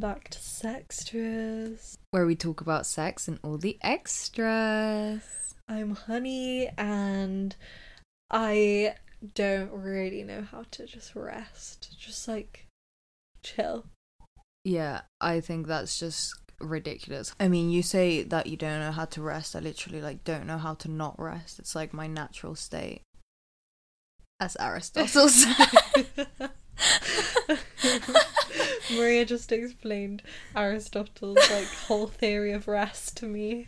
back to Sextras. where we talk about sex and all the extras. I'm Honey, and I don't really know how to just rest. Just like chill. Yeah, I think that's just ridiculous. I mean, you say that you don't know how to rest. I literally like don't know how to not rest. It's like my natural state. As Aristotle said. Maria just explained Aristotle's like whole theory of rest to me.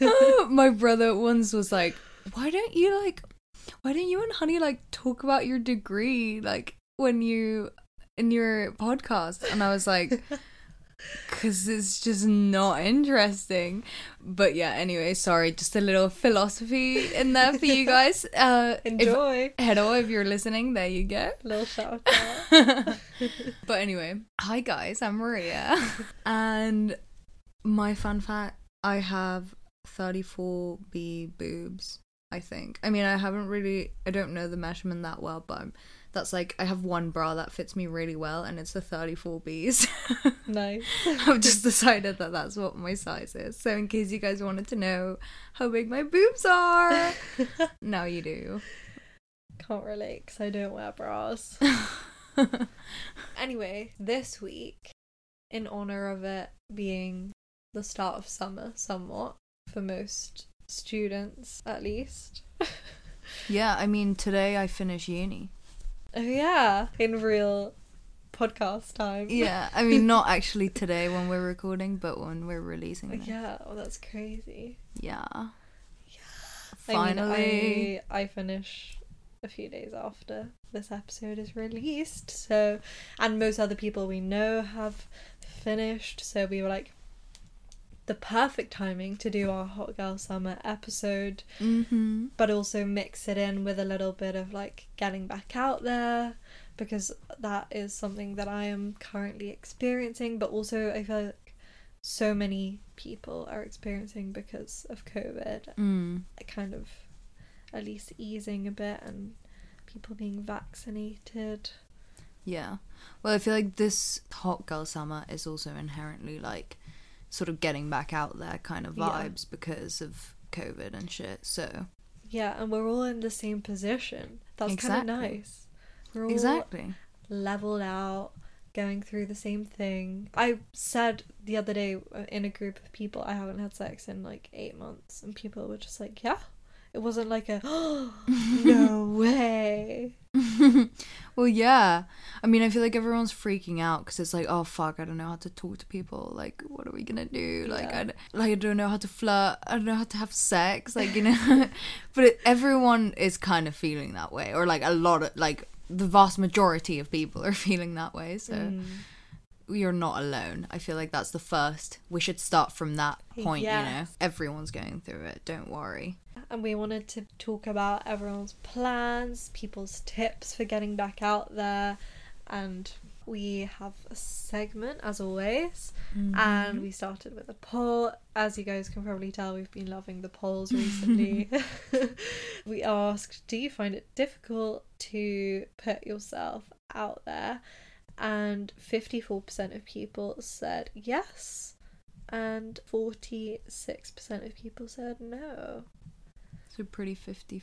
my brother once was like, "Why don't you like why don't you and Honey like talk about your degree like when you in your podcast?" And I was like, Cause it's just not interesting. But yeah, anyway, sorry, just a little philosophy in there for you guys. Uh if- Enjoy. hello if you're listening, there you go. Little shout out. but anyway, hi guys, I'm Maria. and my fun fact I have 34B boobs, I think. I mean, I haven't really, I don't know the measurement that well, but I'm, that's like, I have one bra that fits me really well, and it's a 34Bs. nice. I've just decided that that's what my size is. So, in case you guys wanted to know how big my boobs are, now you do. Can't relate because I don't wear bras. Anyway, this week, in honor of it being the start of summer, somewhat, for most students at least. yeah, I mean, today I finish uni. Oh, yeah, in real podcast time. Yeah, I mean, not actually today when we're recording, but when we're releasing it. Yeah, oh, that's crazy. Yeah. I Finally. mean, I, I finish a few days after this episode is released, so, and most other people we know have finished, so we were like, the perfect timing to do our Hot Girl Summer episode, Mm-hmm. but also mix it in with a little bit of like getting back out there because that is something that I am currently experiencing, but also I feel like so many people are experiencing because of COVID Mm. kind of at least easing a bit and people being vaccinated. Yeah. Well, I feel like this hot girl summer is also inherently like sort of getting back out there kind of Yeah. vibes because of COVID and shit. So Yeah, and we're all in the same position. That's kind of nice. We're all exactly. leveled out, going through the same thing. I said the other day uh, in a group of people, I haven't had sex in like eight months, and people were just like, yeah. It wasn't like a, no way. well, yeah. I mean, I feel like everyone's freaking out because it's like, oh fuck, I don't know how to talk to people. Like, what are we gonna do? Like, Yeah. I d- like I don't know how to flirt. I don't know how to have sex. Like, you know. but it, everyone is kind of feeling that way, or like a lot of like the vast majority of people are feeling that way. So Mm. You're not alone. I feel like that's the first. We should start from that point. You know, everyone's going through it. Don't worry. and we wanted to talk about everyone's plans, people's tips for getting back out there, and we have a segment as always. And mm-hmm. we started with a poll. As you guys can probably tell, we've been loving the polls recently. we asked, Do you find it difficult to put yourself out there? And 54% of people said yes, and 46% of people said no. So pretty 50-50.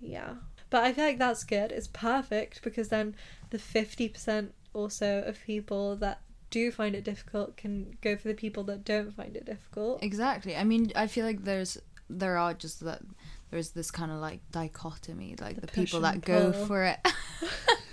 Yeah. But I feel like that's good. It's perfect because then the 50% also of people that do find it difficult can go for the people that don't find it difficult. Exactly. I mean, I feel like there's there are just that there's this kind of like dichotomy, like The the, people that go for it,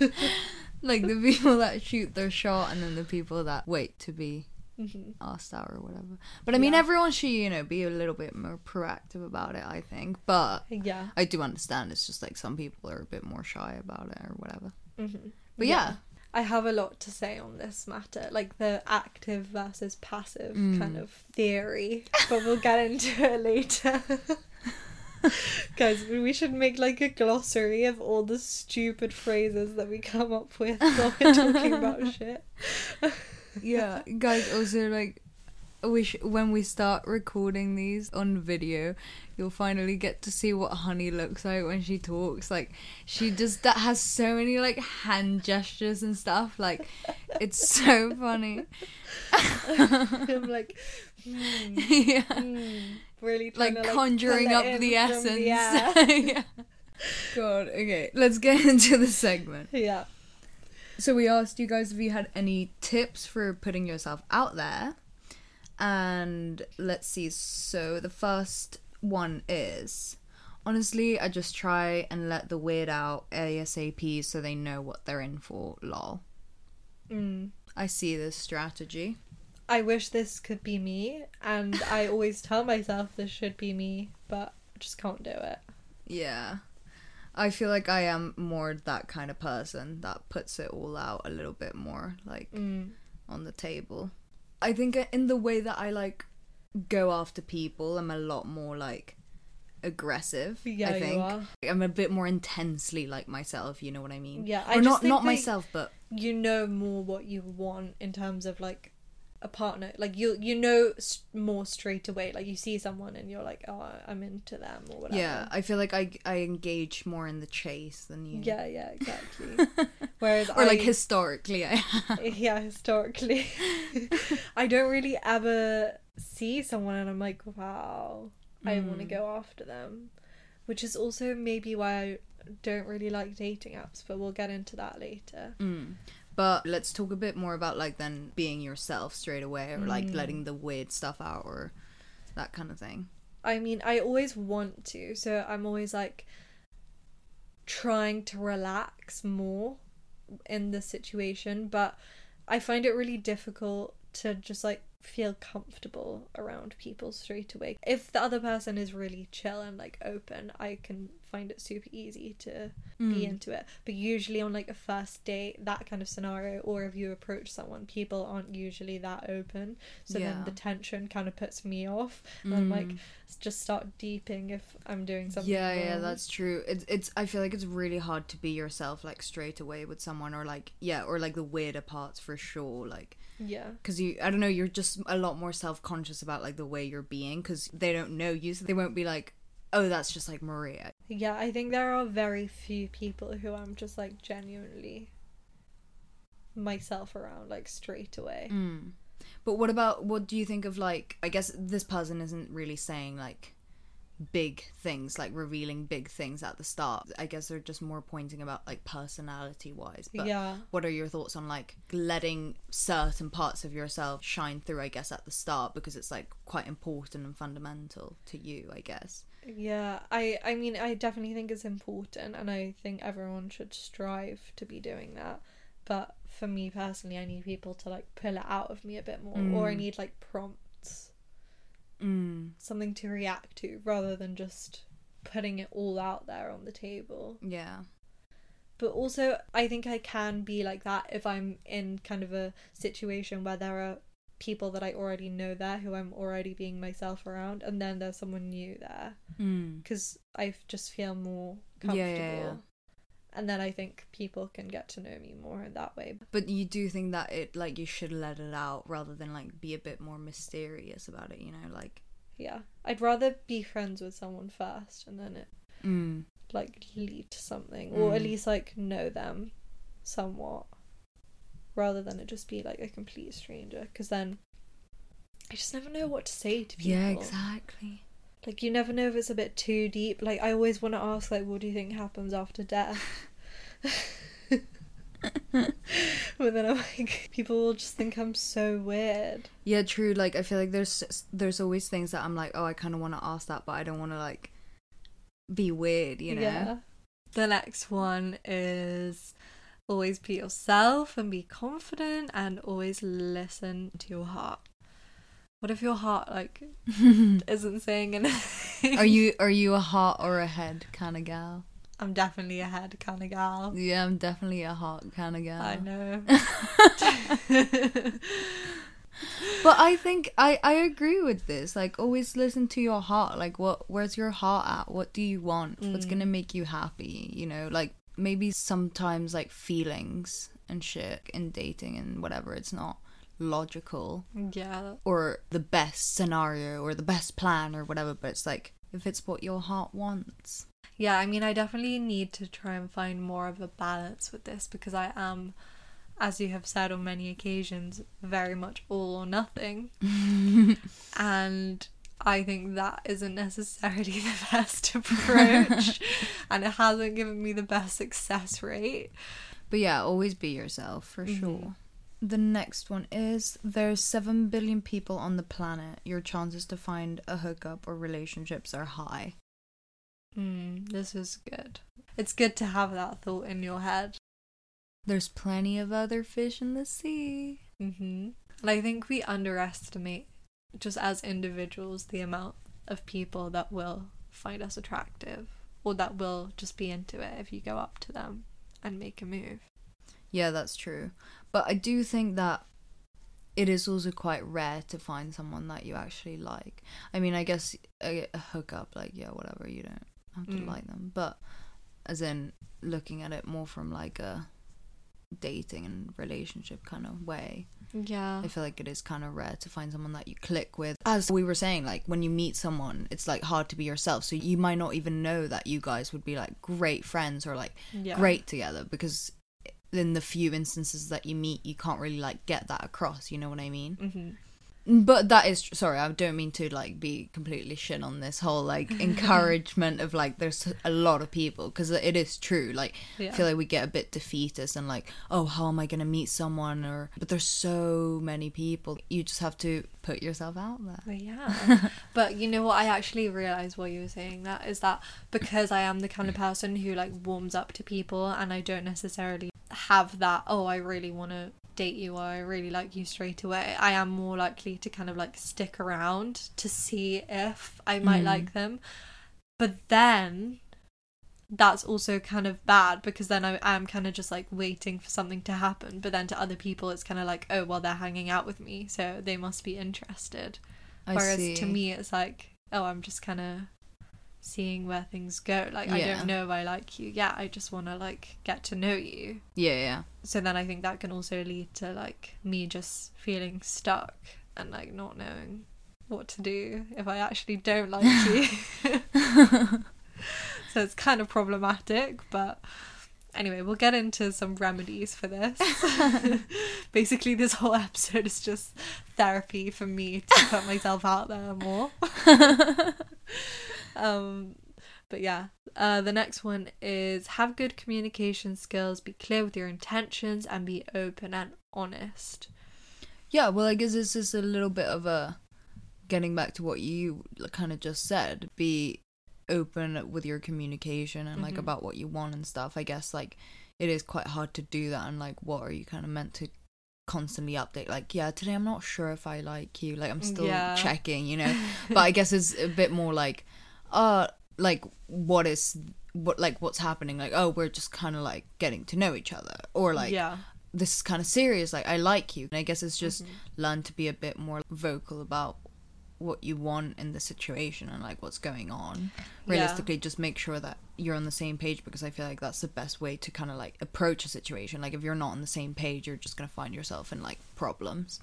like the people that shoot their shot, and then the people that wait to be Mhm. asked out or whatever. But I mean, Yeah. everyone should you know be a little bit more proactive about it. I think, but Yeah. I do understand it's just like some people are a bit more shy about it or whatever. hmm But yeah, I have a lot to say on this matter, like the active versus passive Mm. kind of theory, but we'll get into it later. Guys, we should make like a glossary of all the stupid phrases that we come up with while we're talking about shit. yeah, guys. Also, like, we sh- when we start recording these on video, you'll finally get to see what Honey looks like when she talks. Like she just that has so many like hand gestures and stuff. Like it's so funny. I'm like, hmm, yeah. hmm, really Like to, conjuring up the essence. air. yeah. God, okay. Let's get into the segment. yeah. So we asked you guys if you had any tips for putting yourself out there. And let's see. So the first one is honestly, I just try and let the weird out ASAP so they know what they're in for. Lol. Mm. I see this strategy. I wish this could be me, and I always tell myself this should be me, but I just can't do it. Yeah. I feel like I am more that kind of person that puts it all out a little bit more, like Mm. on the table. I think in the way that I like go after people, I'm a lot more like aggressive. Yeah, I you think are. I'm a bit more intensely like myself. You know what I mean? Yeah, I or not not myself, but You know more what you want in terms of like a partner. Like you, you know more straight away. Like you see someone and you're like, oh, I'm into them or whatever. yeah, I feel like I I engage more in the chase than you. Yeah, yeah, exactly. Whereas or like historically, I yeah historically i don't really ever see someone and i'm like wow i want to Mm. go after them which is also maybe why i don't really like dating apps but we'll get into that later Mm. But let's talk a bit more about like then being yourself straight away, or like Mm. letting the weird stuff out, or that kind of thing. i mean i always want to so i'm always like trying to relax more in the situation but i find it really difficult to just like feel comfortable around people straight away if the other person is really chill and like open i can find it super easy to be Mm. into it but usually on like a first date that kind of scenario or if you approach someone people aren't usually that open so Yeah. then the tension kind of puts me off and i'm like Mm. just start deeping if i'm doing something yeah yeah that's true it's it's i feel like it's really hard to be yourself like straight away with someone or like yeah or like the weirder parts for sure like yeah because you i don't know you're just a lot more self-conscious about like the way you're being because they don't know you so they won't be like oh that's just like maria Yeah, I think there are very few people who I'm just like genuinely myself around like straight away. mm. but what about what do you think of like i guess this person isn't really saying like big things like revealing big things at the start i guess they're just more pointing about like personality wise but yeah. what are your thoughts on like letting certain parts of yourself shine through i guess at the start because it's like quite important and fundamental to you i guess Yeah. I I mean I definitely think it's important and I think everyone should strive to be doing that. But for me personally I need people to like pull it out of me a bit more or I Mm. need like prompts, mm. something to react to rather than just putting it all out there on the table. yeah but also I think I can be like that if I'm in kind of a situation where there are people that I already know there who I'm already being myself around and then there's someone new there mm. because I just feel more comfortable yeah, yeah. and then I think people can get to know me more in that way but you do think that it like you should let it out rather than like be a bit more mysterious about it you know like yeah I'd rather be friends with someone first and then it mm. like lead to something or at Mm. least like know them somewhat rather than it just be like a complete stranger because then I just never know what to say to people. yeah exactly Like you never know if it's a bit too deep. Like I always want to ask like what do you think happens after death? but then I'm like people will just think I'm so weird. yeah true like i feel like there's there's always things that i'm like oh i kind of want to ask that but i don't want to like be weird you know Yeah. The next one is always be yourself and be confident and always listen to your heart. What if your heart like isn't saying anything? are you are you a heart or a head kind of gal I'm definitely a head kind of gal. yeah i'm definitely a heart kind of gal I know. but i think i i agree with this like always listen to your heart like what where's your heart at what do you want what's Mm. gonna make you happy you know like maybe sometimes like feelings and shit in dating and whatever it's not logical Yeah. or the best scenario or the best plan or whatever, but it's like if it's what your heart wants. Yeah, I mean, I definitely need to try and find more of a balance with this because I am, as you have said on many occasions, very much all or nothing. and I think that isn't necessarily the best approach. and it hasn't given me the best success rate. But yeah, always be yourself for Mhm. sure. The next one is there's 7 billion people on the planet. Your chances to find a hookup or relationships are high. Mm, this is good. It's good to have that thought in your head. There's plenty of other fish in the sea. hmm And I think we underestimate, just as individuals, the amount of people that will find us attractive or that will just be into it if you go up to them and make a move. Yeah, that's true. But I do think that it is also quite rare to find someone that you actually like. I mean, I guess a, a hookup, like, yeah, whatever, you don't have to Mm. like them. But as in looking at it more from like a dating and relationship kind of way, Yeah. I feel like it is kind of rare to find someone that you click with. As we were saying, like when you meet someone, it's like hard to be yourself. So you might not even know that you guys would be like great friends or like yeah. great together because in the few instances that you meet, you can't really like get that across. You know what I mean? hmm But that is sorry, I don't mean to like be completely shit on this whole like encouragement of like there's a lot of people because it is true. Like Yeah. I feel like we get a bit defeatist and like, oh, how am I gonna meet someone? Or but there's so many people. You just have to put yourself out there. But yeah. but you know what? I actually realized while you were saying that is that because I am the kind of person who like warms up to people and I don't necessarily have that, oh, I really want to date you or I really like you straight away. I am more likely to kind of like stick around to see if I might Mm. like them. But then that's also kind of bad because then I am kind of just like waiting for something to happen. But then to other people, it's kind of like, oh, well, they're hanging out with me, so they must be interested. I Whereas see. to me, it's like, oh, I'm just kind of seeing where things go. Like, I don't know if I like you. Yeah, I just want to like get to know you. yeah, yeah, So then I think that can also lead to like me just feeling stuck and like not knowing what to do if I actually don't like you. so it's kind of problematic, but anyway, we'll get into some remedies for this. Basically, this whole episode is just therapy for me to put myself out there more. Um, but yeah, uh, the next one is have good communication skills, be clear with your intentions, and be open and honest. yeah. Well, I guess this is a little bit of a getting back to what you kind of just said. Be open with your communication and like Mhm. about what you want and stuff. I guess like it is quite hard to do that and like what are you kind of meant to constantly update like yeah today i'm not sure if i like you like i'm still Yeah. checking you know but i guess it's a bit more like uh like what is what like what's happening? Like oh we're just kind of like getting to know each other. Or like yeah, this is kind of serious. Like i like you. And i guess it's just Mhm. learn to be a bit more vocal about what you want in the situation and like what's going on. Yeah. realistically just make sure that you're on the same page because i feel like that's the best way to kind of like approach a situation. Like if you're not on the same page you're just going to find yourself in like problems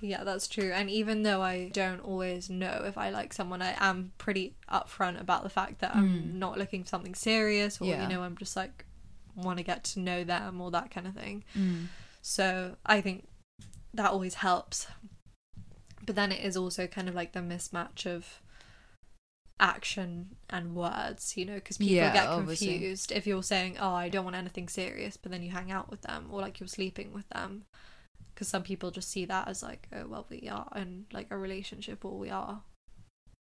Yeah, that's true. And even though I don't always know if I like someone, I am pretty upfront about the fact that I'm Mm. not looking for something serious or, Yeah. you know, I'm just like want to get to know them or that kind of thing. So I think that always helps. But then it is also kind of like the mismatch of action and words, you know, because people Yeah, get obviously. confused if you're saying, oh, I don't want anything serious, but then you hang out with them or like you're sleeping with them. Because some people just see that as like, oh, well, we are in like a relationship or we are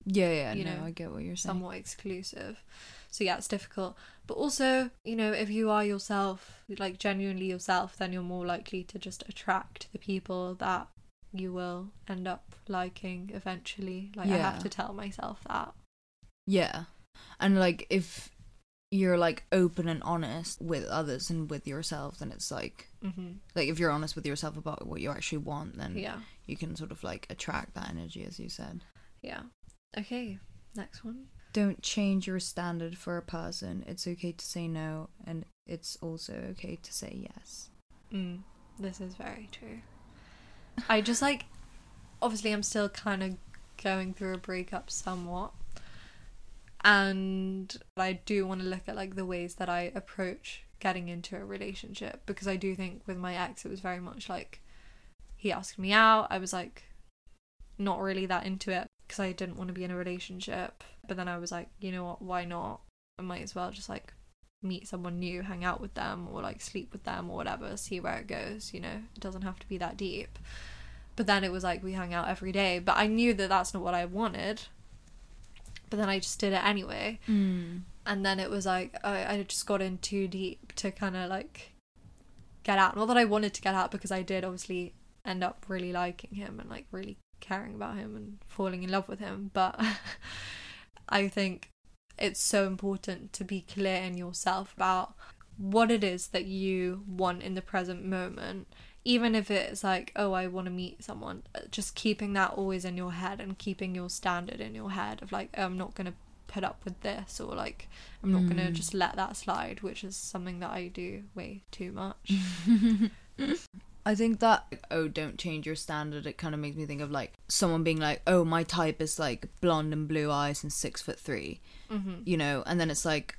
yeah yeah You no know, i get what you're saying somewhat exclusive. So yeah, it's difficult. But also, you know, if you are yourself, like genuinely yourself, then you're more likely to just attract the people that you will end up liking eventually. Like I have to tell myself that. yeah and like if you're like open and honest with others and with yourself then it's like hmm like if you're honest with yourself about what you actually want then Yeah. you can sort of like attract that energy as you said Yeah. Okay. Next one. don't change your standard for a person it's okay to say no and it's also okay to say yes Mm, this is very true. I just like obviously I'm still kind of going through a breakup somewhat. And I do want to look at like the ways that I approach getting into a relationship because I do think with my ex it was very much like he asked me out. I was like not really that into it because I didn't want to be in a relationship. But then I was like, you know what, why not? I might as well just like meet someone new, hang out with them, or like sleep with them, or whatever, see where it goes. You know, it doesn't have to be that deep. But then it was like we hung out every day. But I knew that that's not what I wanted. But then I just did it anyway. Mm. And then it was like I, I just got in too deep to kind of like get out. Not that I wanted to get out because I did obviously end up really liking him and like really caring about him and falling in love with him. But I think it's so important to be clear in yourself about what it is that you want in the present moment even if it's like oh i want to meet someone uh, just keeping that always in your head and keeping your standard in your head of like oh, i'm not going to put up with this or like i'm not going to Mm. just let that slide which is something that i do way too much. I think that oh don't change your standard it kind of makes me think of like someone being like oh my type is like blonde and blue eyes and six foot three hmm you know? And then it's like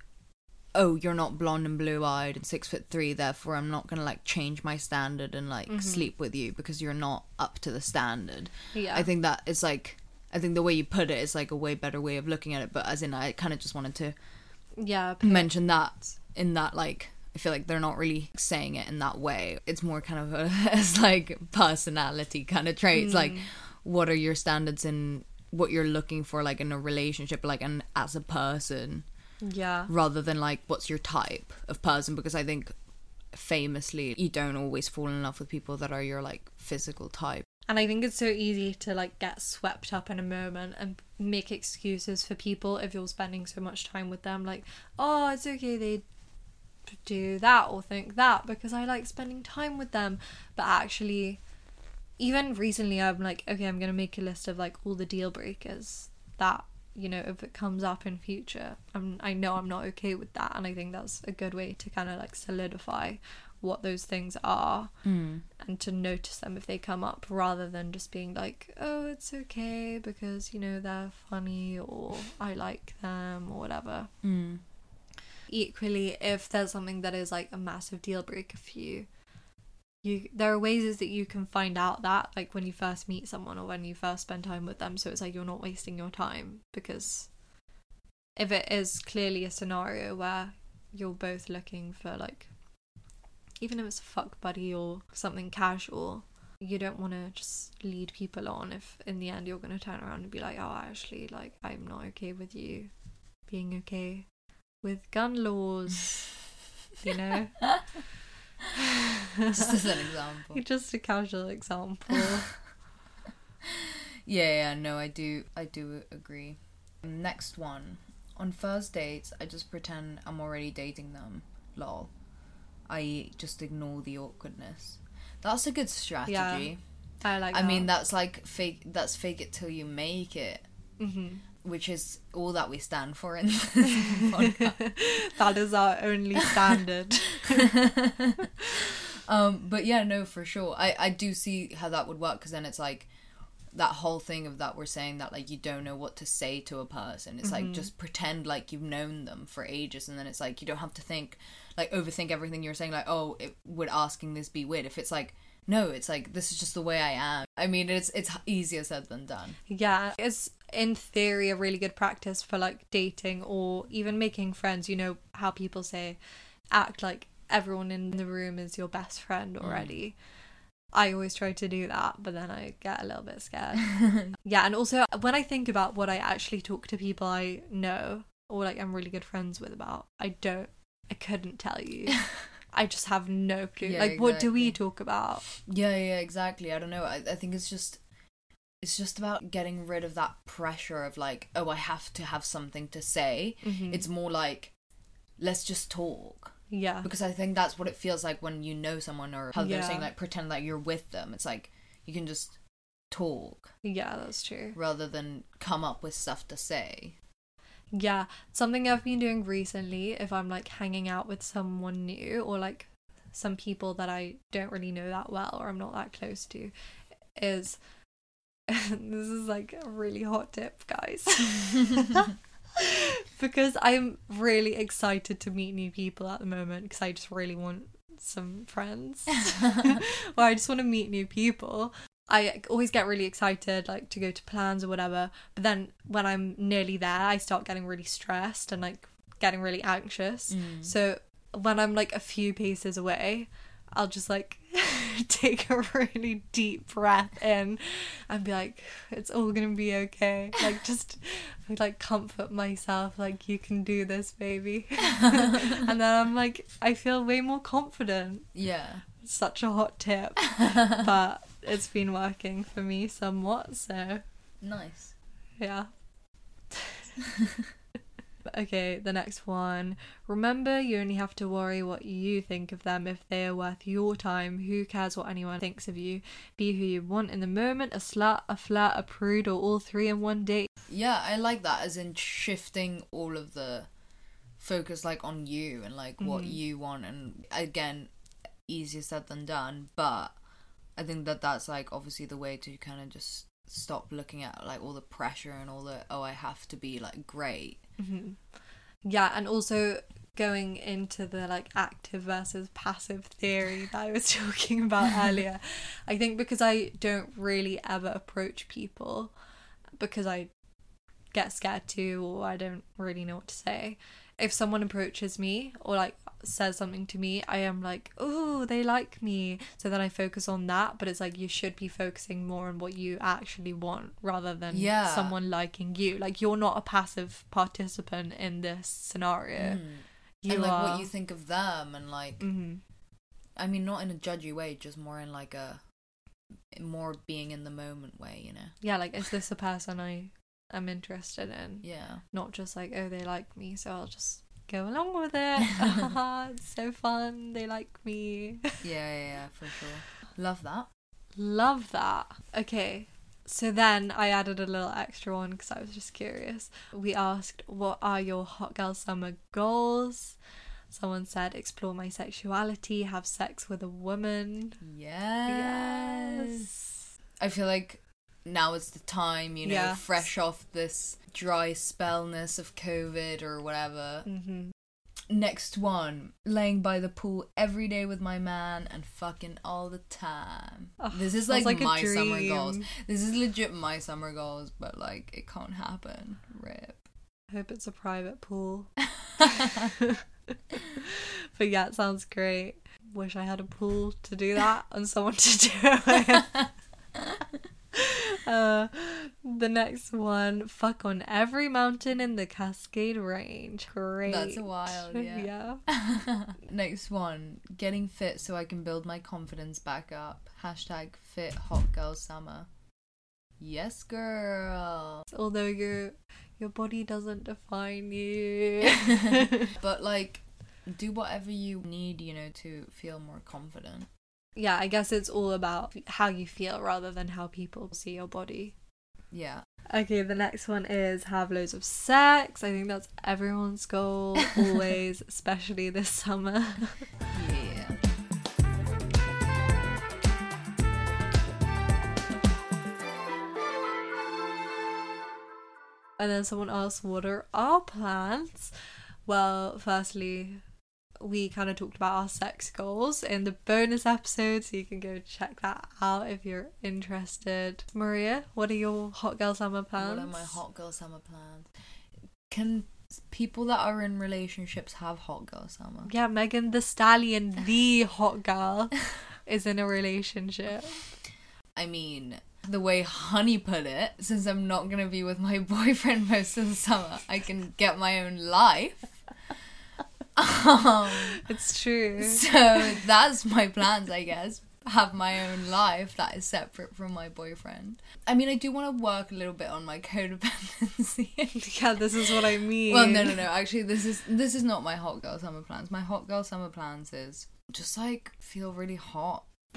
oh you're not blonde and blue eyed and six foot three therefore i'm not gonna like change my standard and like Mhm. sleep with you because you're not up to the standard yeah i think that is like i think the way you put it is like a way better way of looking at it but as in i kind of just wanted to yeah mention that in that like I feel like they're not really saying it in that way. It's more kind of a, as like personality kind of traits. Like, Mm. what are your standards in what you're looking for, like in a relationship, like and as a person, yeah rather than like what's your type of person? Because I think famously you don't always fall in love with people that are your like physical type. And I think it's so easy to like get swept up in a moment and make excuses for people if you're spending so much time with them. Like, oh, it's okay, they do that or think that because I like spending time with them. But actually, even recently, I'm like, okay, I'm gonna make a list of like all the deal breakers that you know if it comes up in future. I'm I know I'm not okay with that, and I think that's a good way to kind of like solidify what those things are Mm. and to notice them if they come up rather than just being like, oh, it's okay because, you know, they're funny or I like them or whatever. Mm. Equally, if there's something that is like a massive deal breaker for you, you there are ways that you can find out that like when you first meet someone or when you first spend time with them. So it's like you're not wasting your time because if it is clearly a scenario where you're both looking for like even if it's a fuck buddy or something casual you don't want to just lead people on if in the end you're going to turn around and be like oh actually like i'm not okay with you being okay with gun laws you know Just as an example. just a casual example Yeah, yeah, no, I do, I do agree. Next one. On first dates, I just pretend I'm already dating them. Lol. I just ignore the awkwardness. That's a good strategy. i like I mean, that's like fake. That's fake it till you make it, hmm which is all that we stand for in this podcast. that is our only standard um, but yeah, no, for sure. I I do see how that would work because then it's like that whole thing of that we're saying that like you don't know what to say to a person. It's like just pretend like you've known them for ages, and then it's like you don't have to think like overthink everything you're saying. Like, oh, it, would asking this be weird? If it's like no, it's like this is just the way I am. I mean, it's it's easier said than done. Yeah, it's in theory a really good practice for like dating or even making friends. You know how people say act like everyone in the room is your best friend already. I always try to do that, but then I get a little bit scared. yeah, and also when I think about what I actually talk to people I know or like I'm really good friends with about, I don't, I couldn't tell you. I just have no clue. Yeah, like, what do we talk about? Yeah, yeah, exactly. I don't know. I, I think it's just it's just about getting rid of that pressure of like, oh, I have to have something to say. Mhm. It's more like let's just talk. Yeah, Because I think that's what it feels like when you know someone or how they're saying like pretend that you're with them. It's like you can just talk yeah, that's true. rather than come up with stuff to say. Yeah, something I've been doing recently, if I'm like hanging out with someone new or like some people that I don't really know that well or I'm not that close to, is this is like a really hot tip, guys. because I'm really excited to meet new people at the moment because I just really want some friends. or I just want to meet new people. I always get really excited like to go to plans or whatever, but then when I'm nearly there, I start getting really stressed and like getting really anxious. Mm. So when I'm like a few paces away, I'll just like take a really deep breath in and be like, it's all gonna be okay. Like just like comfort myself, like you can do this, baby. and then I'm like, I feel way more confident. Yeah. Such a hot tip, but it's been working for me somewhat. So Nice. yeah. Okay, the next one. Remember, you only have to worry what you think of them if they are worth your time. Who cares what anyone thinks of you? Be who you want in the moment, a slut, a flirt, a prude, or all three in one day. Yeah, I like that as in shifting all of the focus like on you and like what Mhm. you want and again easier said than done but I think that that's like obviously the way to kind of just stop looking at like all the pressure and all the oh I have to be like great Mhm. Yeah, and also going into the like active versus passive theory that I was talking about earlier. I think because I don't really ever approach people because I get scared too or I don't really know what to say. If someone approaches me or like says something to me, I am like, oh, they like me. So then I focus on that. But it's like you should be focusing more on what you actually want rather than Yeah. someone liking you. Like you're not a passive participant in this scenario. Mm. You and like are. what you think of them and like hmm I mean not in a judgy way just more in like a more being in the moment way you know Yeah, like is this a person I am interested in? yeah Not just like oh they like me, so I'll just go along with it. it's so fun. They like me. yeah yeah, yeah for sure love that Love that. Okay. So then I added a little extra one because I was just curious. We asked, What are your hot girl summer goals? Someone said, Explore my sexuality, have sex with a woman. Yes. I feel like now is the time, you know, Yeah. fresh off this dry spellness of COVID or whatever. Mm-hmm. Next one, laying by the pool every day with my man and fucking all the time. Oh, this is like, like my summer goals. This is legit my summer goals, but like it can't happen. Rip. I hope it's a private pool. but yeah, it sounds great. Wish I had a pool to do that and someone to do it. Uh, the next one, fuck on every mountain in the Cascade Range. Great. That's wild, yeah. yeah. Next one, getting fit so I can build my confidence back up. Hashtag fit hot girl summer. Yes, girl. Although your your body doesn't define you. but like, do whatever you need, you know, to feel more confident. Yeah, I guess it's all about how you feel rather than how people see your body. Yeah. Okay, the next one is have loads of sex. I think that's everyone's goal, always, especially this summer. Yeah. And then someone asked, What are our plans? Well, firstly, we kind of talked about our sex goals in the bonus episode, so you can go check that out if you're interested. Maria, what are your hot girl summer plans? What are my hot girl summer plans? Can people that are in relationships have hot girl summer? Yeah, Megan Thee Stallion, the hot girl, is in a relationship. I mean, the way Honey put it, since I'm not gonna be with my boyfriend most of the summer, I can get my own life. Um, It's true. so that's my plans, I guess. Have my own life that is separate from my boyfriend. I mean, I do want to work a little bit on my codependency. Yeah, this is what I mean. well, no, no, no. Actually, this is this is not my hot girl summer plans. My hot girl summer plans is just like feel really hot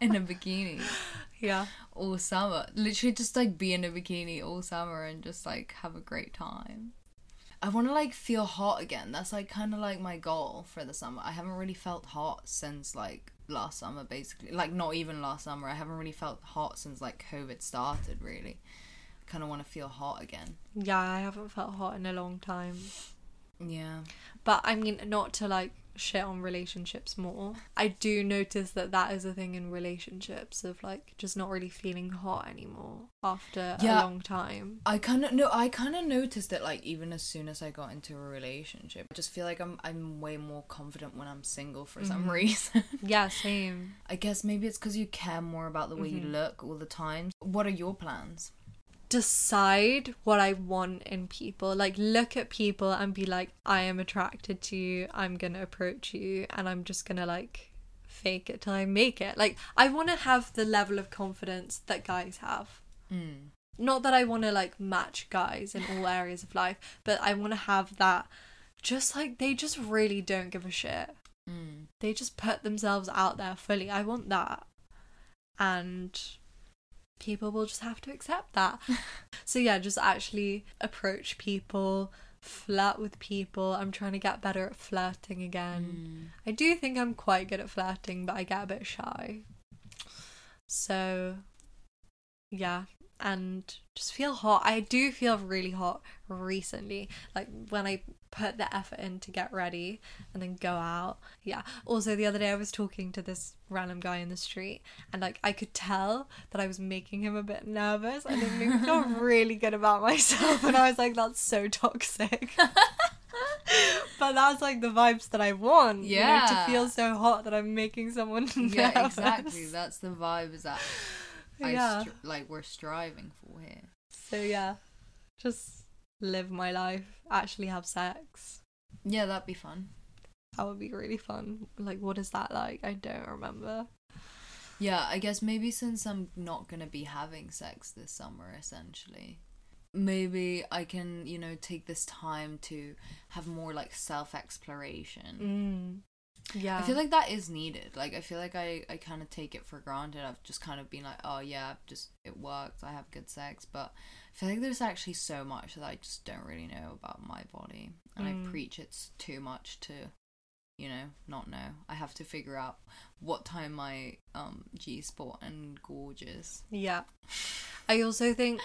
in a bikini Yeah. all summer. Literally, just like be in a bikini all summer and just like have a great time. I want to like feel hot again. That's like kind of like my goal for the summer. I haven't really felt hot since like last summer basically. Like not even last summer. I haven't really felt hot since like COVID started really. Kind of want to feel hot again. Yeah, I haven't felt hot in a long time. Yeah. But I mean, not to like shit on relationships more. I do notice that that is a thing in relationships of like just not really feeling hot anymore after Yeah. a long time. I kind of no, I kind of noticed it like even as soon as I got into a relationship. I just feel like I'm I'm way more confident when I'm single for some Mhm. reason. Yeah, same. I guess maybe it's because you care more about the way you Mhm. look all the time. What are your plans? Decide what I want in people. Like look at people and be like, I am attracted to you. I'm gonna approach you, and I'm just gonna like fake it till I make it. Like I want to have the level of confidence that guys have. Mm. Not that I want to like match guys in all areas of life, but I want to have that. Just like they just really don't give a shit. Mm. They just put themselves out there fully. I want that. And people will just have to accept that. so yeah, just actually approach people, flirt with people. I'm trying to get better at flirting again. Mm. I do think I'm quite good at flirting, but I get a bit shy. So yeah, and just feel hot. I do feel really hot recently. Like when I put the effort in to get ready and then go out. Yeah. Also the other day I was talking to this random guy in the street and like I could tell that I was making him a bit nervous and it made me feel really good about myself and I was like that's so toxic. but that's like the vibes that I want. you know, Yeah. to feel so hot that I'm making someone nervous. Yeah, exactly. That's the vibes that Yeah. str- like we're striving for here. So yeah, just live my life. Actually have sex. Yeah, that'd be fun. That would be really fun. Like, what is that like? I don't remember. Yeah, I guess maybe since I'm not gonna be having sex this summer, essentially, maybe I can, you know, take this time to have more like self exploration. Mm. Yeah. I feel like that is needed. Like I feel like I I kind of take it for granted. I've just kind of been like, oh yeah, just it works. I have good sex, but I feel like there's actually so much that I just don't really know about my body, and I Mm. preach it's too much to, you know, not know. I have to figure out what time my um G spot and gorgeous. Yeah. I also think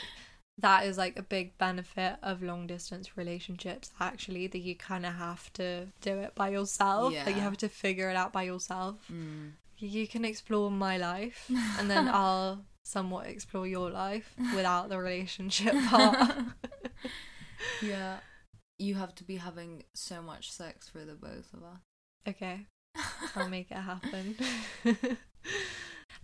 that is like a big benefit of long distance relationships actually that you kind of have to do it by yourself. Like you have to figure it out by yourself. Mm. You can explore my life and then I'll somewhat explore your life without the relationship part. Yeah, you have to be having so much sex for the both of us. okay. I'll make it happen.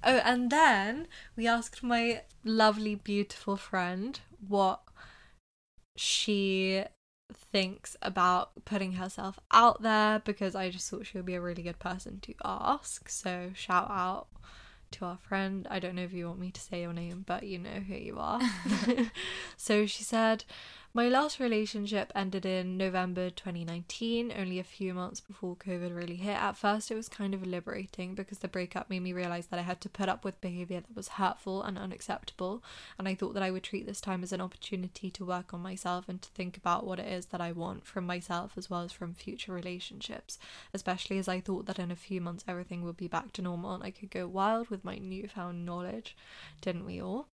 Oh, and then we asked my lovely, beautiful friend what she thinks about putting herself out there because I just thought she would be a really good person to ask. So, shout out to our friend. I don't know if you want me to say your name, but you know who you are. so, she said, my last relationship ended in November 2019, only a few months before COVID really hit. At first, it was kind of liberating because the breakup made me realize that I had to put up with behavior that was hurtful and unacceptable. And I thought that I would treat this time as an opportunity to work on myself and to think about what it is that I want from myself as well as from future relationships. Especially as I thought that in a few months everything would be back to normal and I could go wild with my newfound knowledge. Didn't we all?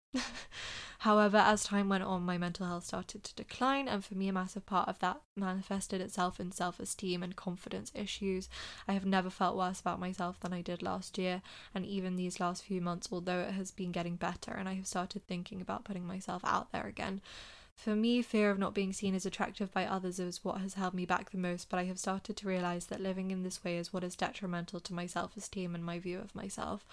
However, as time went on, my mental health started to decline, and for me, a massive part of that manifested itself in self esteem and confidence issues. I have never felt worse about myself than I did last year, and even these last few months, although it has been getting better, and I have started thinking about putting myself out there again. For me, fear of not being seen as attractive by others is what has held me back the most, but I have started to realize that living in this way is what is detrimental to my self esteem and my view of myself.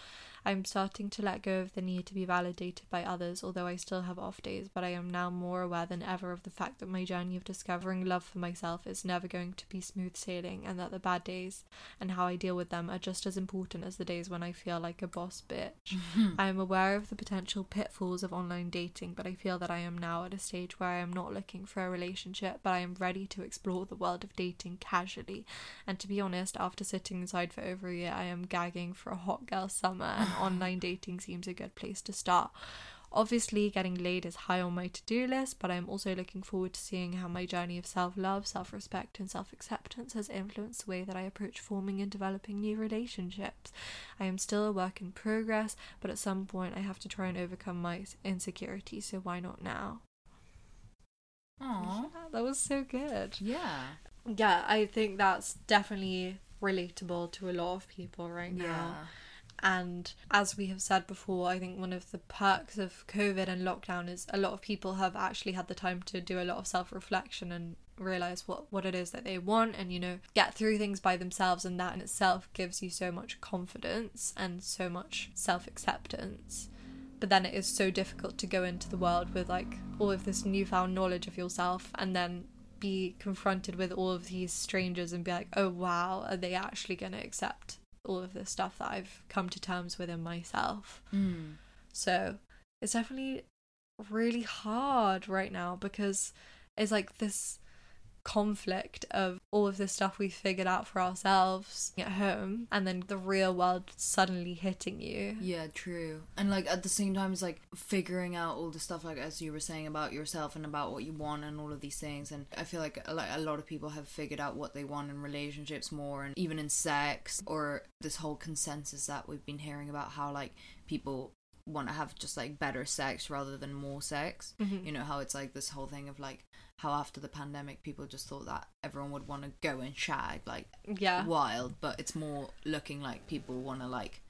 I'm starting to let go of the need to be validated by others, although I still have off days, but I am now more aware than ever of the fact that my journey of discovering love for myself is never going to be smooth sailing, and that the bad days and how I deal with them are just as important as the days when I feel like a boss bitch. Mm-hmm. I am aware of the potential pitfalls of online dating, but I feel that I am now at a stage where I am not looking for a relationship, but I am ready to explore the world of dating casually. And to be honest, after sitting inside for over a year, I am gagging for a hot girl summer, and online dating seems a good place to start. Obviously, getting laid is high on my to do list, but I'm also looking forward to seeing how my journey of self love, self respect, and self acceptance has influenced the way that I approach forming and developing new relationships. I am still a work in progress, but at some point I have to try and overcome my insecurities, so why not now? Aww. Yeah, that was so good. Yeah. Yeah, I think that's definitely relatable to a lot of people right now. And as we have said before, I think one of the perks of COVID and lockdown is a lot of people have actually had the time to do a lot of self reflection and realize what, what it is that they want and, you know, get through things by themselves. And that in itself gives you so much confidence and so much self acceptance. But then it is so difficult to go into the world with like all of this newfound knowledge of yourself and then be confronted with all of these strangers and be like, oh wow, are they actually going to accept all of the stuff that I've come to terms with in myself? Mm. So it's definitely really hard right now because it's like this conflict of all of the stuff we figured out for ourselves at home and then the real world suddenly hitting you. Yeah, true. And like at the same time, it's like figuring out all the stuff, like as you were saying about yourself and about what you want and all of these things. And I feel like like a lot of people have figured out what they want in relationships more, and even in sex, or this whole consensus that we've been hearing about how like people want to have just like better sex rather than more sex. Mhm. You know how it's like this whole thing of like how after the pandemic people just thought that everyone would want to go and shag like Yeah. wild, but it's more looking like people want to like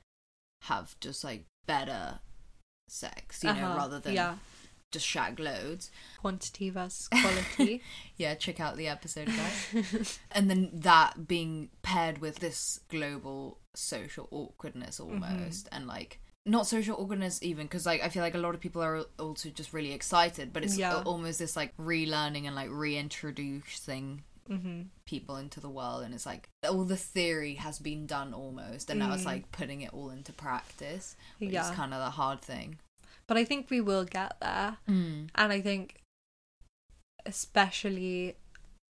have just like better sex, you know, Uh-huh. rather than yeah. just shag loads. Quantity versus quality. Yeah, check out the episode, guys. and then that being paired with this global social awkwardness almost, and like not social awkwardness even because like I feel like a lot of people are also just really excited, but it's Yeah. almost this like relearning and like reintroducing hmm people into the world and it's like all the theory has been done almost and now it's Mm. like putting it all into practice which Yeah. is kind of the hard thing But I think we will get there. And I think, especially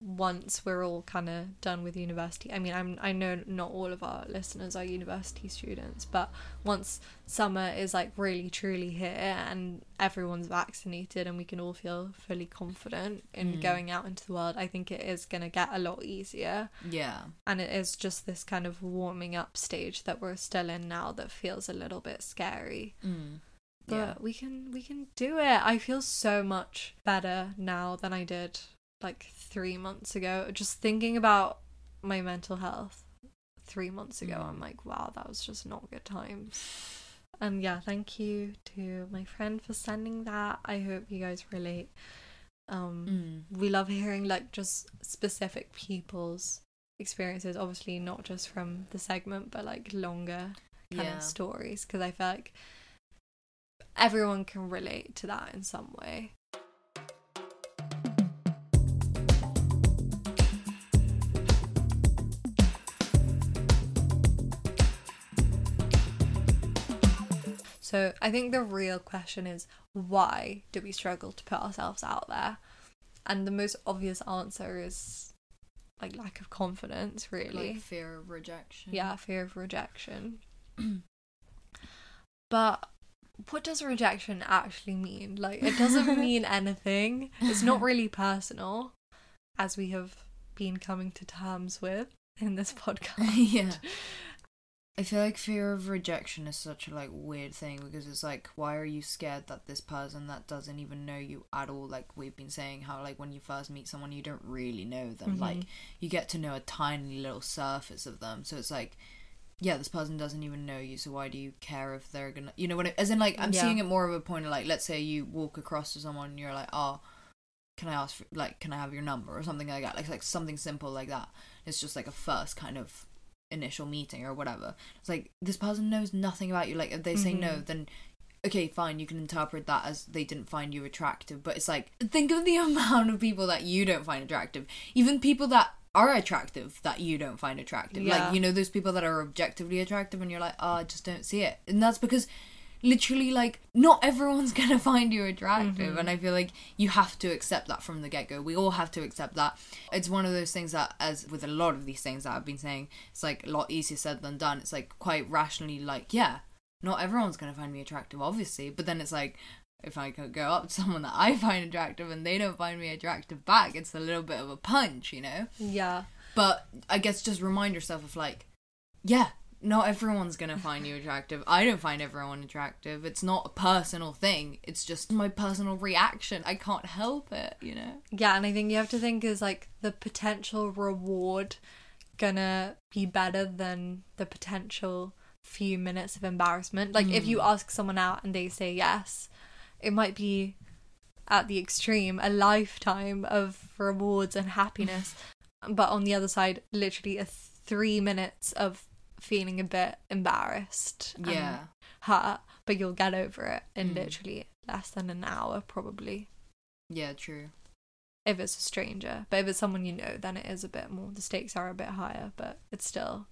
once we're all kind of done with university. I mean, I'm I know not all of our listeners are university students, but once summer is like really truly here and everyone's vaccinated and we can all feel fully confident in Mm. going out into the world, I think it is going to get a lot easier. yeah And it is just this kind of warming up stage that we're still in now that feels a little bit scary mm. but yeah we can we can do it i feel so much better now than i did like three months ago just thinking about my mental health three months ago i'm Mm. like wow that was just not good times and yeah thank you to my friend for sending that i hope you guys relate um mm. we love hearing like just specific people's experiences obviously not just from the segment but like longer kind yeah of stories because I feel like everyone can relate to that in some way. So I think the real question is why do we struggle to put ourselves out there? And the most obvious answer is like lack of confidence, really. Like fear of rejection. Yeah fear of rejection. But what does rejection actually mean? Like it doesn't mean anything. It's not really personal as we have been coming to terms with in this podcast. Yeah I feel like fear of rejection is such a like weird thing because it's like why are you scared that this person that doesn't even know you at all like we've been saying how like when you first meet someone you don't really know them Mhm. like you get to know a tiny little surface of them so it's like yeah this person doesn't even know you so why do you care if they're gonna you know what as in like I'm Yeah. seeing it more of a point of like let's say you walk across to someone and you're like oh can I ask for, like can I have your number or something like that like like something simple like that it's just like a first kind of initial meeting or whatever. It's like this person knows nothing about you. Like if they say no Mhm. then okay fine you can interpret that as they didn't find you attractive. But it's like think of the amount of people that you don't find attractive. Even people that are attractive that you don't find attractive. Yeah. like you know those people that are objectively attractive and you're like oh i just don't see it. And that's because literally like not everyone's gonna find you attractive Mhm. and i feel like you have to accept that from the get-go we all have to accept that it's one of those things that as with a lot of these things that i've been saying it's like a lot easier said than done it's like quite rationally like yeah not everyone's gonna find me attractive obviously but then it's like if I could go up to someone that I find attractive and they don't find me attractive back, it's a little bit of a punch, you know? Yeah. But I guess just remind yourself of like, yeah, not everyone's gonna find you attractive. I don't find everyone attractive. It's not a personal thing. It's just my personal reaction. I can't help it, you know? Yeah, and I think you have to think is like the potential reward gonna be better than the potential few minutes of embarrassment. Like if you hmm. ask someone out and they say yes, it might be at the extreme a lifetime of rewards and happiness. but on the other side, literally a three minutes of feeling a bit embarrassed. Yeah. hurt, but you'll get over it in Mm. literally less than an hour, probably. Yeah, true. If it's a stranger, but if it's someone you know, then it is a bit more. The stakes are a bit higher, but it's still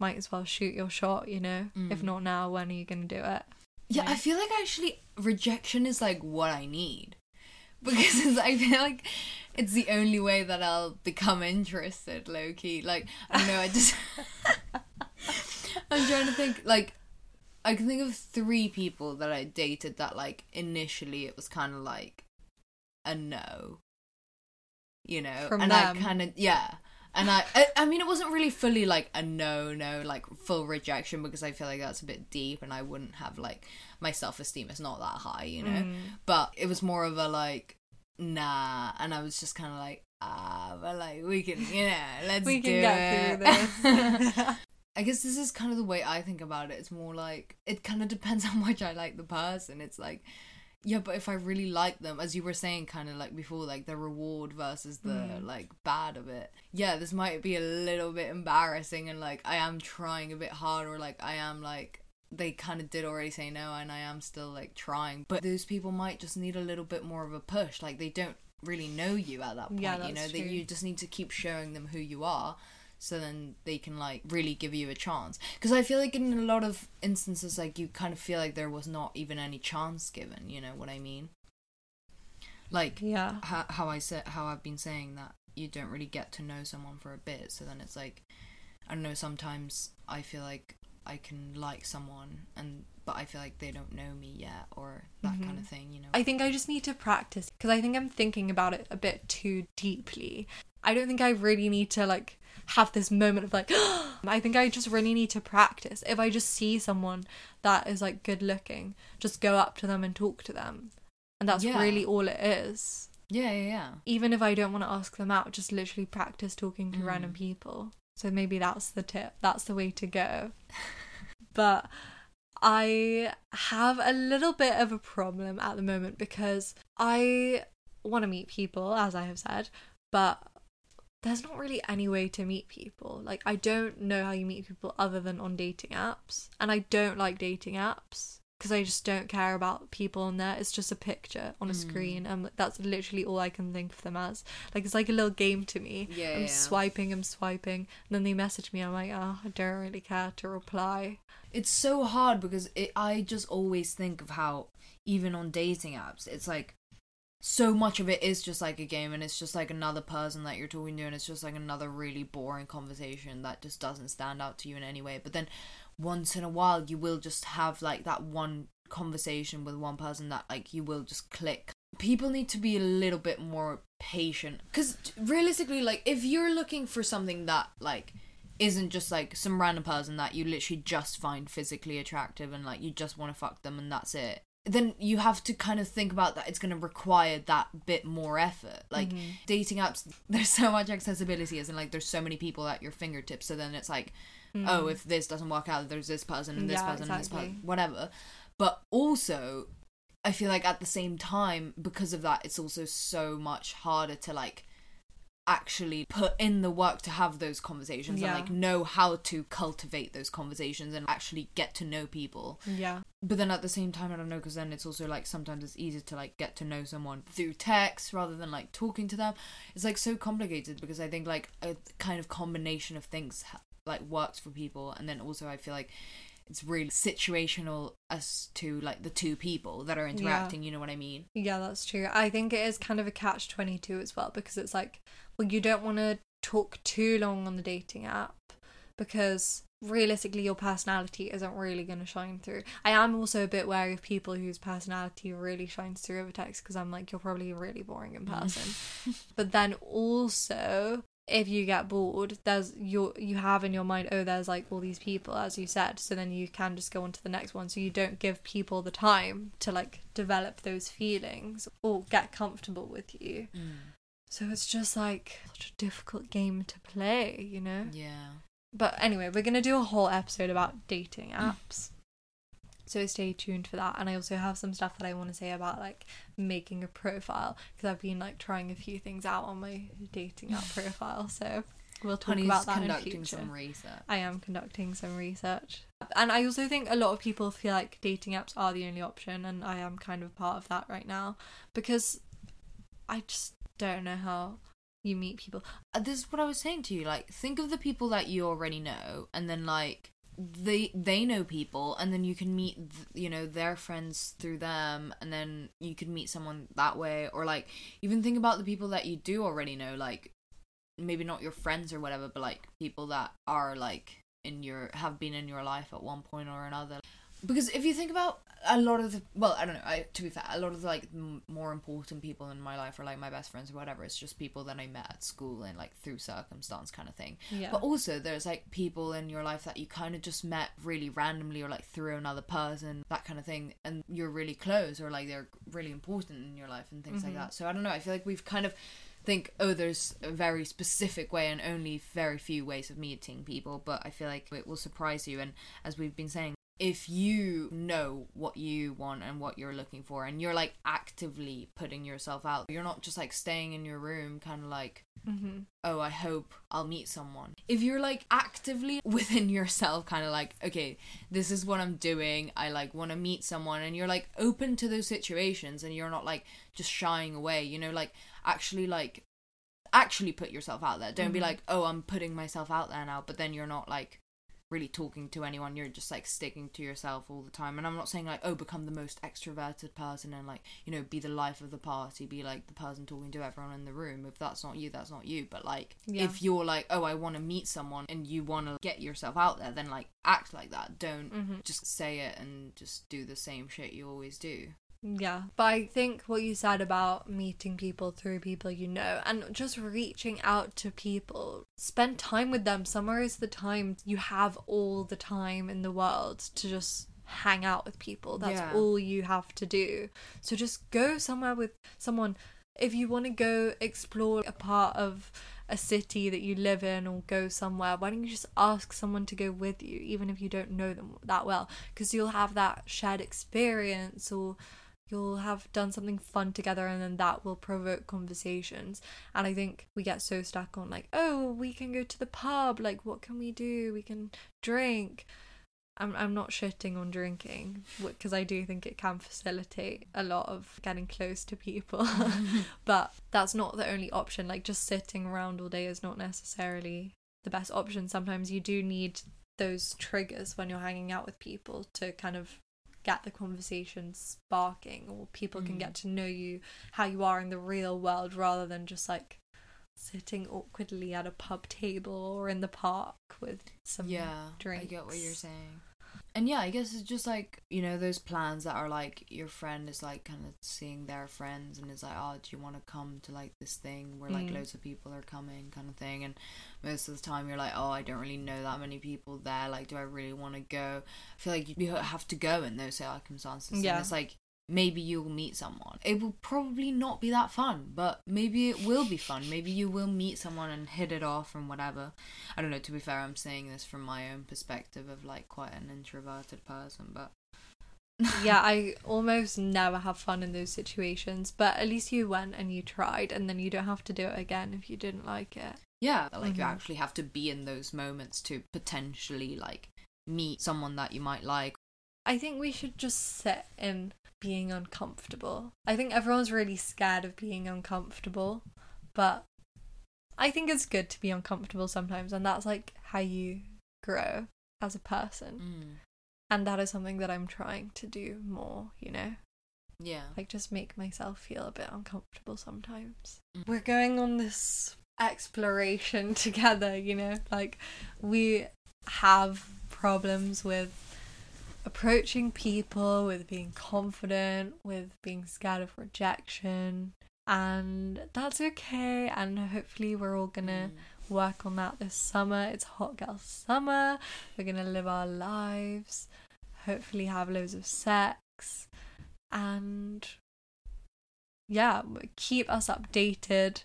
might as well shoot your shot. You know, if Mm. not now, when are you gonna do it? Yeah, Yeah. I feel like actually rejection is like what I need. Because it's, I feel like it's the only way that I'll become interested, Loki. Like, I don't know, I just. I'm trying to think, like, I can think of three people that I dated that, like, initially it was kind of like a no. You know? From and them? I kind of, yeah. And I, I, I mean, it wasn't really fully like a no, no, like full rejection because I feel like that's a bit deep and I wouldn't have like my self esteem is not that high, you know. Mm. But it was more of a like nah, and I was just kind of like ah, but like we can, you know, let's We can do get it. through this. I guess this is kind of the way I think about it. It's more like it kind of depends how much I like the person. It's like yeah, but if I really like them, as you were saying, kind of like before, like the reward versus the Mm. like bad of it. Yeah, this might be a little bit embarrassing, and like I am trying a bit hard, or like I am like they kind of did already say no, and I am still like trying. But those people might just need a little bit more of a push. Like they don't really know you at that point. Yeah, you know that's that you just need to keep showing them who you are so then they can like really give you a chance because i feel like in a lot of instances like you kind of feel like there was not even any chance given you know what i mean like yeah. how, how i said how i've been saying that you don't really get to know someone for a bit so then it's like i don't know sometimes i feel like i can like someone and but i feel like they don't know me yet or that kind Mhm. of thing you know I think I just need to practice because I think I'm thinking about it a bit too deeply. I don't think I really need to like have this moment of like I think I just really need to practice. If I just see someone that is like good looking, just go up to them and talk to them. And that's Yeah. really all it is. yeah yeah yeah Even if I don't want to ask them out, just literally practice talking to Mm. random people. So maybe that's the tip. That's the way to go. but I have a little bit of a problem at the moment because I want to meet people, as I have said, but there's not really any way to meet people. Like, I don't know how you meet people other than on dating apps, and I don't like dating apps because I just don't care about people on there. It's just a picture on a Mm. screen, and that's literally all I can think of them as. Like, it's like a little game to me. yeah I'm yeah. swiping, I'm swiping, and then they message me. I'm like, oh, I don't really care to reply. it's so hard because it, I just always think of how even on dating apps, it's like so much of it is just like a game and it's just like another person that you're talking to and it's just like another really boring conversation that just doesn't stand out to you in any way. But then once in a while you will just have like that one conversation with one person that like you will just click. People need to be a little bit more patient cuz realistically like if you're looking for something that like isn't just like some random person that you literally just find physically attractive and like you just want to fuck them and that's it then you have to kind of think about that it's going to require that bit more effort like Mhm. dating apps there's so much accessibility as in like there's so many people at your fingertips so then it's like Mm. oh if this doesn't work out there's this person and this Yeah, person and this person whatever but also i feel like at the same time because of that it's also so much harder to like actually put in the work to have those conversations Yeah. and like know how to cultivate those conversations and actually get to know people Yeah. but then at the same time i don't know because then it's also like sometimes it's easier to like get to know someone through text rather than like talking to them it's like so complicated because i think like a kind of combination of things like works for people and then also i feel like it's really situational as to like the two people that are interacting you know what i mean Yeah, that's true. I think it is kind of a catch 22 as well because it's like, well, you don't want to talk too long on the dating app, because realistically your personality isn't really going to shine through. I am also a bit wary of people whose personality really shines through over text because I'm like you're probably really boring in person. but then also if you get bored, there's you you have in your mind, oh, there's like all these people, as you said. So then you can just go on to the next one. So you don't give people the time to like develop those feelings or get comfortable with you. Mm. So it's just like such a difficult game to play, you know? Yeah. But anyway, we're gonna do a whole episode about dating mm. apps. So stay tuned for that. And I also have some stuff that I want to say about like making a profile because I've been like trying a few things out on my dating app profile. So we'll talk Honey's about that in conducting future. some research. I am conducting some research. And I also think a lot of people feel like dating apps are the only option, and I am kind of part of that right now because I just don't know how you meet people. Uh, this is what I was saying to you. Like, think of the people that you already know, and then like they they know people, and then you can meet you know their friends through them, and then you could meet someone that way, or like even think about the people that you do already know, like maybe not your friends or whatever, but like people that are like in your have been in your life at one point or another. Because if you think about a lot of the well, I don't know. I to be fair, a lot of the, like m- more important people in my life are like my best friends or whatever. It's just people that I met at school and like through circumstance kind of thing. Yeah. But also, there's like people in your life that you kind of just met really randomly or like through another person, that kind of thing, and you're really close or like they're really important in your life and things like Mhm. that. So I don't know. I feel like we've kind of think, oh, there's a very specific way and only very few ways of meeting people, but I feel like it will surprise you. And as we've been saying, if you know what you want and what you're looking for, and you're like actively putting yourself out, you're not just like staying in your room, kind of like hmm oh, I hope I'll meet someone. If you're like actively within yourself, kind of like, okay, this is what I'm doing, I like want to meet someone, and you're like open to those situations and you're not like just shying away, you know, like actually like actually put yourself out there. Don't be Mhm. like, oh, I'm putting myself out there now, but then you're not like really talking to anyone. You're just like sticking to yourself all the time. And i'm not saying like oh become the most extroverted person and like you know be the life of the party be like the person talking to everyone in the room. If that's not you that's not you. But like Yeah. if you're like oh i want to meet someone and you want to get yourself out there then like act like that. Don't hmm just say it and just do the same shit you always do Yeah, but I think what you said about meeting people through people you know and just reaching out to people, spend time with them. Summer is the time you have all the time in the world to just hang out with people. That's Yeah. all you have to do. So just go somewhere with someone. If you want to go explore a part of a city that you live in or go somewhere, why don't you just ask someone to go with you, even if you don't know them that well? Because you'll have that shared experience or you'll have done something fun together and then that will provoke conversations. And i think we get so stuck on like oh we can go to the pub like what can we do? We can drink. I'm, I'm not shitting on drinking because i do think it can facilitate a lot of getting close to people. But that's not the only option like just sitting around all day is not necessarily the best option. Sometimes you do need those triggers when you're hanging out with people to kind of get the conversation sparking or people can Mm. get to know you how you are in the real world rather than just like sitting awkwardly at a pub table or in the park with some yeah i get what you're saying and yeah i guess it's just like you know those plans that are like your friend is like kind of seeing their friends and is like oh do you want to come to like this thing where like Mm. loads of people are coming kind of thing and most of the time you're like oh i don't really know that many people there like do i really want to go i feel like you have to go in those circumstances Yeah. and it's like maybe you'll meet someone. It will probably not be that fun, but maybe it will be fun. Maybe you will meet someone and hit it off and whatever. I don't know, to be fair, I'm saying this from my own perspective of like quite an introverted person, but yeah, I almost never have fun in those situations, but at least you went and you tried, and then you don't have to do it again if you didn't like it. yeah, like you Mhm. actually have to be in those moments to potentially like meet someone that you might like. I think we should just sit in being uncomfortable. I think everyone's really scared of being uncomfortable, but I think it's good to be uncomfortable sometimes, and that's like how you grow as a person. Mm. And that is something that I'm trying to do more, you know? Yeah. Like just make myself feel a bit uncomfortable sometimes. Mm. We're going on this exploration together, you know? Like we have problems with approaching people, with being confident, with being scared of rejection. And that's okay. And hopefully, we're all gonna mm. work on that this summer. It's hot girl summer. We're gonna live our lives, hopefully, have loads of sex, and yeah, keep us updated.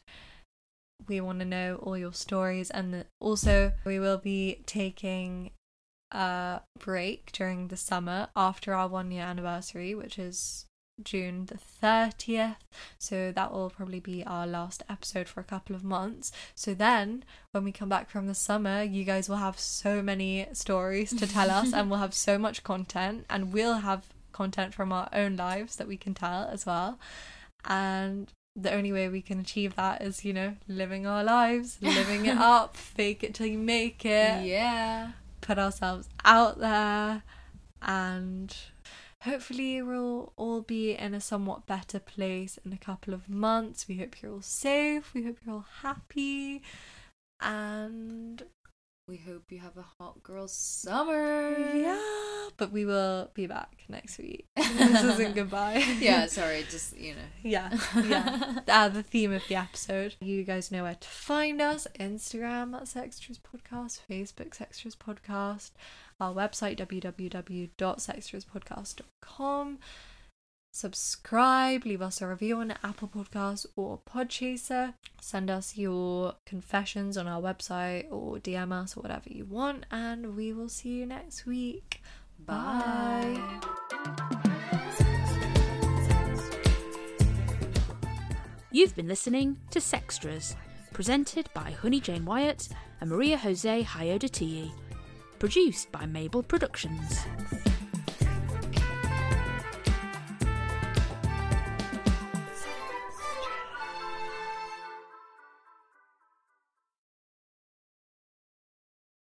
We want to know all your stories, and also, we will be taking a break during the summer after our one year anniversary, which is June the 30th. So that will probably be our last episode for a couple of months. So then, when we come back from the summer, you guys will have so many stories to tell us, and we'll have so much content, and we'll have content from our own lives that we can tell as well. And the only way we can achieve that is, you know, living our lives, living it up, fake it till you make it Yeah. Put ourselves out there and hopefully we'll all be in a somewhat better place in a couple of months. We hope you're all safe, we hope you're all happy and We hope you have a hot girl summer. yeah, but we will be back next week. this isn't goodbye. yeah, sorry, just, you know. Yeah, yeah. uh, the theme of the episode. You guys know where to find us. Instagram at Sextras Podcast, Facebook Sextras Podcast, our website www.sextraspodcast.com. Subscribe, leave us a review on Apple Podcasts or Podchaser. Send us your confessions on our website or DM us or whatever you want, and we will see you next week. Bye. You've been listening to Sextras, presented by Honey Jane Wyatt and Maria Jose Hayodatiyi. Produced by Mabel Productions.